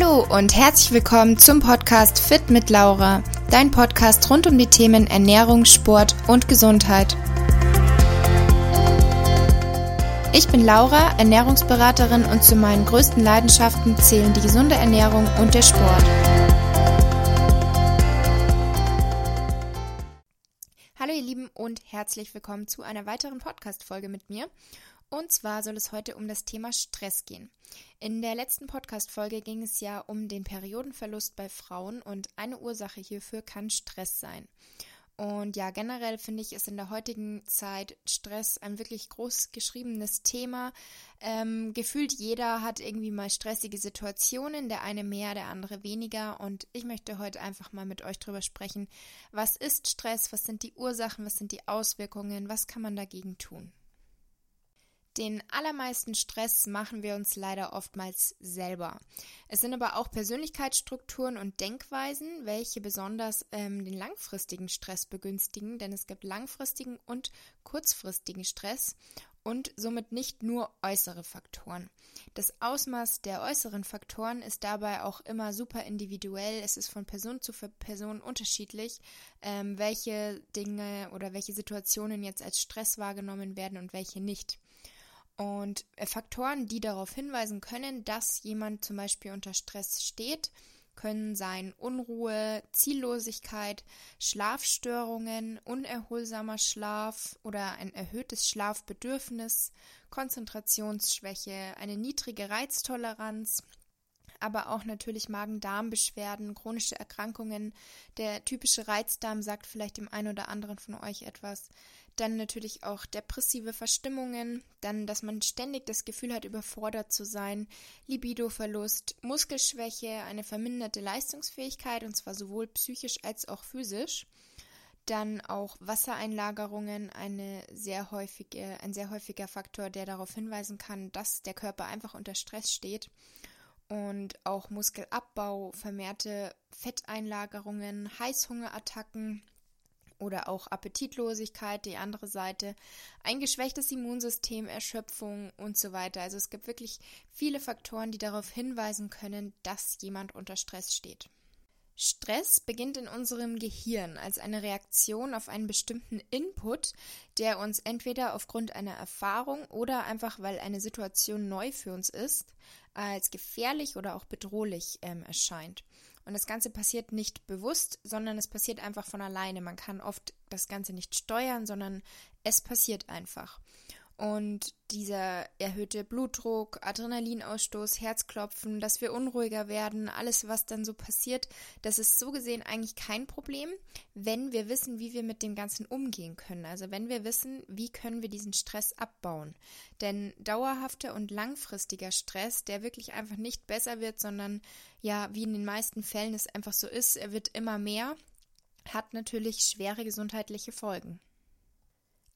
Hallo und herzlich willkommen zum Podcast Fit mit Laura, dein Podcast rund um die Themen Ernährung, Sport und Gesundheit. Ich bin Laura, Ernährungsberaterin und zu meinen größten Leidenschaften zählen die gesunde Ernährung und der Sport. Hallo ihr Lieben und herzlich willkommen zu einer weiteren Podcast-Folge mit mir. Und zwar soll es heute um das Thema Stress gehen. In der letzten Podcast-Folge ging es ja um den Periodenverlust bei Frauen und eine Ursache hierfür kann Stress sein. Und ja, generell finde ich es in der heutigen Zeit Stress ein wirklich groß geschriebenes Thema. Ähm, gefühlt jeder hat irgendwie mal stressige Situationen, der eine mehr, der andere weniger. Und ich möchte heute einfach mal mit euch drüber sprechen. Was ist Stress? Was sind die Ursachen? Was sind die Auswirkungen? Was kann man dagegen tun? Den allermeisten Stress machen wir uns leider oftmals selber. Es sind aber auch Persönlichkeitsstrukturen und Denkweisen, welche besonders ähm, den langfristigen Stress begünstigen, denn es gibt langfristigen und kurzfristigen Stress und somit nicht nur äußere Faktoren. Das Ausmaß der äußeren Faktoren ist dabei auch immer super individuell. Es ist von Person zu Person unterschiedlich, ähm, welche Dinge oder welche Situationen jetzt als Stress wahrgenommen werden und welche nicht. Und äh, Faktoren, die darauf hinweisen können, dass jemand zum Beispiel unter Stress steht, können sein Unruhe, Ziellosigkeit, Schlafstörungen, unerholsamer Schlaf oder ein erhöhtes Schlafbedürfnis, Konzentrationsschwäche, eine niedrige Reiztoleranz, aber auch natürlich Magen-Darm-Beschwerden, chronische Erkrankungen. Der typische Reizdarm sagt vielleicht dem einen oder anderen von euch etwas dann natürlich auch depressive Verstimmungen, dann, dass man ständig das Gefühl hat, überfordert zu sein, Libidoverlust, Muskelschwäche, eine verminderte Leistungsfähigkeit und zwar sowohl psychisch als auch physisch. Dann auch Wassereinlagerungen, eine sehr häufige, ein sehr häufiger Faktor, der darauf hinweisen kann, dass der Körper einfach unter Stress steht. Und auch Muskelabbau, vermehrte Fetteinlagerungen, Heißhungerattacken, oder auch Appetitlosigkeit, die andere Seite, ein geschwächtes Immunsystem, Erschöpfung und so weiter. Also es gibt wirklich viele Faktoren, die darauf hinweisen können, dass jemand unter Stress steht. Stress beginnt in unserem Gehirn als eine Reaktion auf einen bestimmten Input, der uns entweder aufgrund einer Erfahrung oder einfach weil eine Situation neu für uns ist, als gefährlich oder auch bedrohlich ähm, erscheint. Und das Ganze passiert nicht bewusst, sondern es passiert einfach von alleine. Man kann oft das Ganze nicht steuern, sondern es passiert einfach. Und dieser erhöhte Blutdruck, Adrenalinausstoß, Herzklopfen, dass wir unruhiger werden, alles, was dann so passiert, das ist so gesehen eigentlich kein Problem, wenn wir wissen, wie wir mit dem Ganzen umgehen können. Also wenn wir wissen, wie können wir diesen Stress abbauen. Denn dauerhafter und langfristiger Stress, der wirklich einfach nicht besser wird, sondern ja, wie in den meisten Fällen es einfach so ist, er wird immer mehr, hat natürlich schwere gesundheitliche Folgen.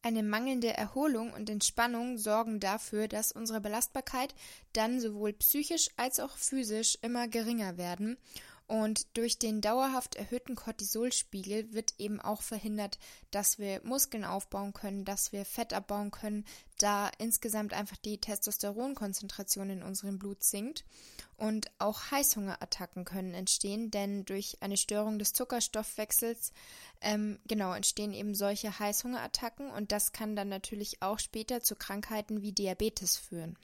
Eine mangelnde Erholung und Entspannung sorgen dafür, dass unsere Belastbarkeit dann sowohl psychisch als auch physisch immer geringer werden und durch den dauerhaft erhöhten Cortisolspiegel wird eben auch verhindert, dass wir Muskeln aufbauen können, dass wir Fett abbauen können, da insgesamt einfach die Testosteronkonzentration in unserem Blut sinkt. Und auch Heißhungerattacken können entstehen, denn durch eine Störung des Zuckerstoffwechsels ähm, genau entstehen eben solche Heißhungerattacken und das kann dann natürlich auch später zu Krankheiten wie Diabetes führen.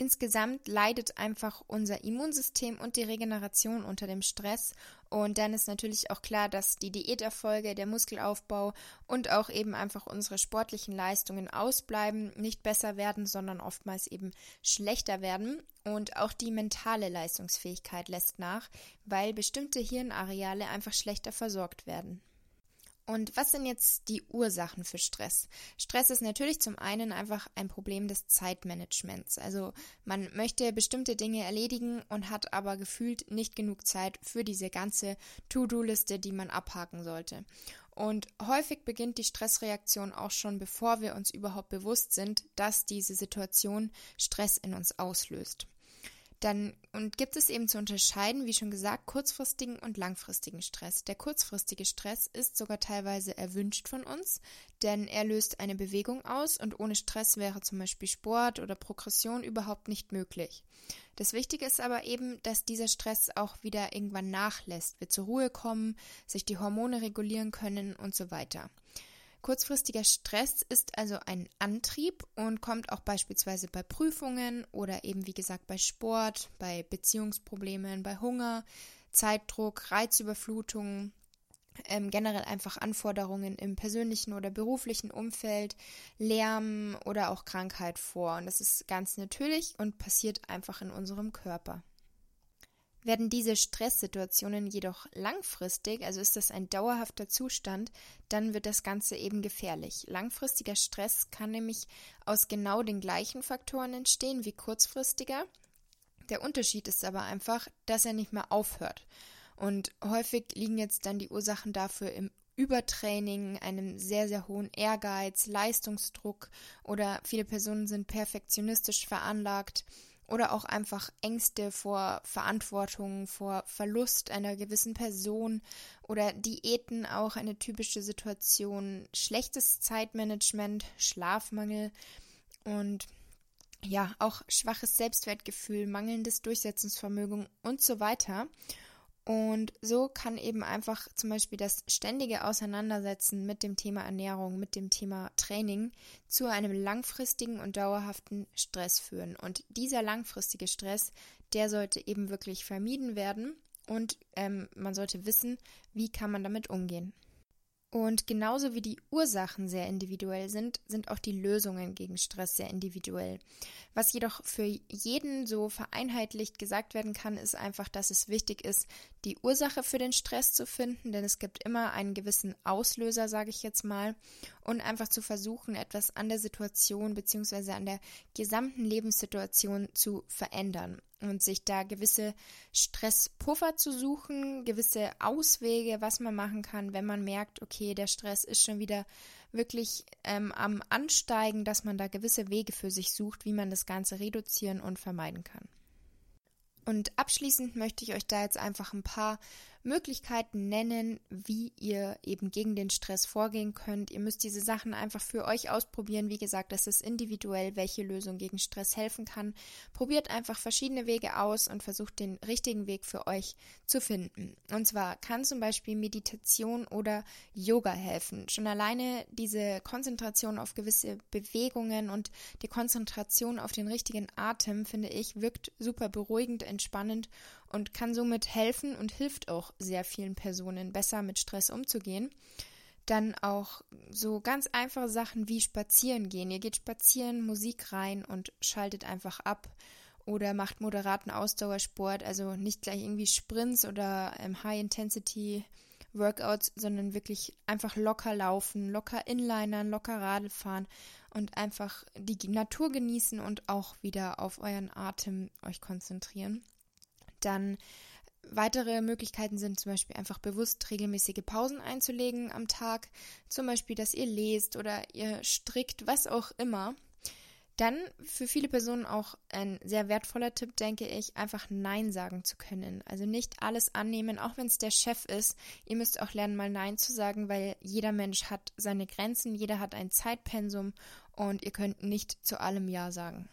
Insgesamt leidet einfach unser Immunsystem und die Regeneration unter dem Stress. Und dann ist natürlich auch klar, dass die Diäterfolge, der Muskelaufbau und auch eben einfach unsere sportlichen Leistungen ausbleiben, nicht besser werden, sondern oftmals eben schlechter werden. Und auch die mentale Leistungsfähigkeit lässt nach, weil bestimmte Hirnareale einfach schlechter versorgt werden. Und was sind jetzt die Ursachen für Stress? Stress ist natürlich zum einen einfach ein Problem des Zeitmanagements. Also man möchte bestimmte Dinge erledigen und hat aber gefühlt nicht genug Zeit für diese ganze To-Do-Liste, die man abhaken sollte. Und häufig beginnt die Stressreaktion auch schon, bevor wir uns überhaupt bewusst sind, dass diese Situation Stress in uns auslöst. Dann und gibt es eben zu unterscheiden, wie schon gesagt, kurzfristigen und langfristigen Stress. Der kurzfristige Stress ist sogar teilweise erwünscht von uns, denn er löst eine Bewegung aus und ohne Stress wäre zum Beispiel Sport oder Progression überhaupt nicht möglich. Das Wichtige ist aber eben, dass dieser Stress auch wieder irgendwann nachlässt, wir zur Ruhe kommen, sich die Hormone regulieren können und so weiter. Kurzfristiger Stress ist also ein Antrieb und kommt auch beispielsweise bei Prüfungen oder eben wie gesagt bei Sport, bei Beziehungsproblemen, bei Hunger, Zeitdruck, Reizüberflutung, ähm, generell einfach Anforderungen im persönlichen oder beruflichen Umfeld, Lärm oder auch Krankheit vor. Und das ist ganz natürlich und passiert einfach in unserem Körper. Werden diese Stresssituationen jedoch langfristig, also ist das ein dauerhafter Zustand, dann wird das Ganze eben gefährlich. Langfristiger Stress kann nämlich aus genau den gleichen Faktoren entstehen wie kurzfristiger. Der Unterschied ist aber einfach, dass er nicht mehr aufhört. Und häufig liegen jetzt dann die Ursachen dafür im Übertraining, einem sehr, sehr hohen Ehrgeiz, Leistungsdruck oder viele Personen sind perfektionistisch veranlagt oder auch einfach Ängste vor Verantwortung, vor Verlust einer gewissen Person. Oder Diäten auch eine typische Situation, schlechtes Zeitmanagement, Schlafmangel. Und ja, auch schwaches Selbstwertgefühl, mangelndes Durchsetzungsvermögen und so weiter. Und so kann eben einfach zum Beispiel das ständige Auseinandersetzen mit dem Thema Ernährung, mit dem Thema Training zu einem langfristigen und dauerhaften Stress führen. Und dieser langfristige Stress, der sollte eben wirklich vermieden werden und ähm, man sollte wissen, wie kann man damit umgehen. Und genauso wie die Ursachen sehr individuell sind, sind auch die Lösungen gegen Stress sehr individuell. Was jedoch für jeden so vereinheitlicht gesagt werden kann, ist einfach, dass es wichtig ist, die Ursache für den Stress zu finden, denn es gibt immer einen gewissen Auslöser, sage ich jetzt mal, und einfach zu versuchen, etwas an der Situation bzw. an der gesamten Lebenssituation zu verändern und sich da gewisse Stresspuffer zu suchen, gewisse Auswege, was man machen kann, wenn man merkt, okay, der Stress ist schon wieder wirklich ähm, am Ansteigen, dass man da gewisse Wege für sich sucht, wie man das Ganze reduzieren und vermeiden kann. Und abschließend möchte ich euch da jetzt einfach ein paar Möglichkeiten nennen, wie ihr eben gegen den Stress vorgehen könnt. Ihr müsst diese Sachen einfach für euch ausprobieren. Wie gesagt, das ist individuell, welche Lösung gegen Stress helfen kann. Probiert einfach verschiedene Wege aus und versucht den richtigen Weg für euch zu finden. Und zwar kann zum Beispiel Meditation oder Yoga helfen. Schon alleine diese Konzentration auf gewisse Bewegungen und die Konzentration auf den richtigen Atem, finde ich, wirkt super beruhigend, entspannend und kann somit helfen und hilft auch sehr vielen Personen besser mit Stress umzugehen. Dann auch so ganz einfache Sachen wie spazieren gehen. Ihr geht spazieren, Musik rein und schaltet einfach ab oder macht moderaten Ausdauersport, also nicht gleich irgendwie Sprints oder ähm, High-Intensity Workouts, sondern wirklich einfach locker laufen, locker Inlinern, locker Radl fahren und einfach die Natur genießen und auch wieder auf euren Atem euch konzentrieren. Dann weitere Möglichkeiten sind zum Beispiel einfach bewusst regelmäßige Pausen einzulegen am Tag, zum Beispiel, dass ihr lest oder ihr strickt, was auch immer. Dann für viele Personen auch ein sehr wertvoller Tipp, denke ich, einfach Nein sagen zu können. Also nicht alles annehmen, auch wenn es der Chef ist. Ihr müsst auch lernen, mal Nein zu sagen, weil jeder Mensch hat seine Grenzen, jeder hat ein Zeitpensum und ihr könnt nicht zu allem Ja sagen.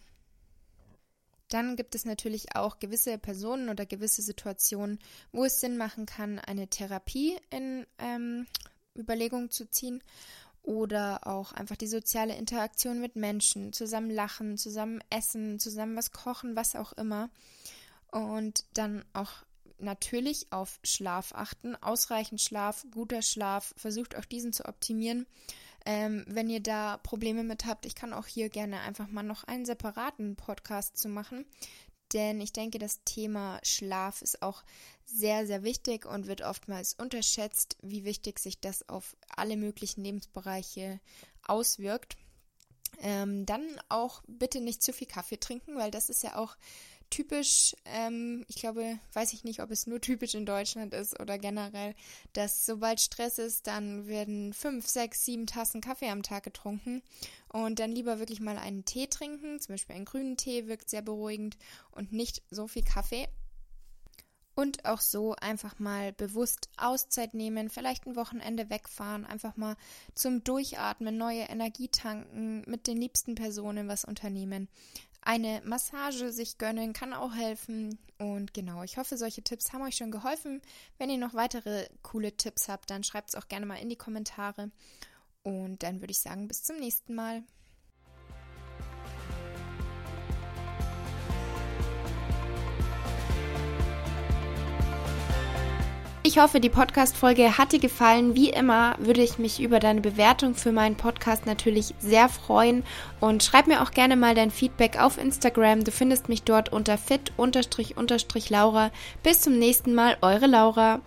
Dann gibt es natürlich auch gewisse Personen oder gewisse Situationen, wo es Sinn machen kann, eine Therapie in ähm, Überlegung zu ziehen oder auch einfach die soziale Interaktion mit Menschen, zusammen lachen, zusammen essen, zusammen was kochen, was auch immer. Und dann auch natürlich auf Schlaf achten, ausreichend Schlaf, guter Schlaf, versucht auch diesen zu optimieren ähm, wenn ihr da Probleme mit habt, ich kann auch hier gerne einfach mal noch einen separaten Podcast zu machen. Denn ich denke, das Thema Schlaf ist auch sehr, sehr wichtig und wird oftmals unterschätzt, wie wichtig sich das auf alle möglichen Lebensbereiche auswirkt. Ähm, dann auch bitte nicht zu viel Kaffee trinken, weil das ist ja auch typisch, ähm, ich glaube, weiß ich nicht, ob es nur typisch in Deutschland ist oder generell, dass sobald Stress ist, dann werden fünf, sechs, sieben Tassen Kaffee am Tag getrunken und dann lieber wirklich mal einen Tee trinken, zum Beispiel einen grünen Tee wirkt sehr beruhigend und nicht so viel Kaffee. Und auch so einfach mal bewusst Auszeit nehmen, vielleicht ein Wochenende wegfahren, einfach mal zum Durchatmen, neue Energie tanken, mit den liebsten Personen was unternehmen. Eine Massage sich gönnen kann auch helfen. Und genau, ich hoffe, solche Tipps haben euch schon geholfen. Wenn ihr noch weitere coole Tipps habt, dann schreibt es auch gerne mal in die Kommentare. Und dann würde ich sagen, bis zum nächsten Mal. Ich hoffe, die Podcast-Folge hat dir gefallen. Wie immer würde ich mich über deine Bewertung für meinen Podcast natürlich sehr freuen. Und schreib mir auch gerne mal dein Feedback auf Instagram. Du findest mich dort unter fit-laura. Bis zum nächsten Mal, eure Laura.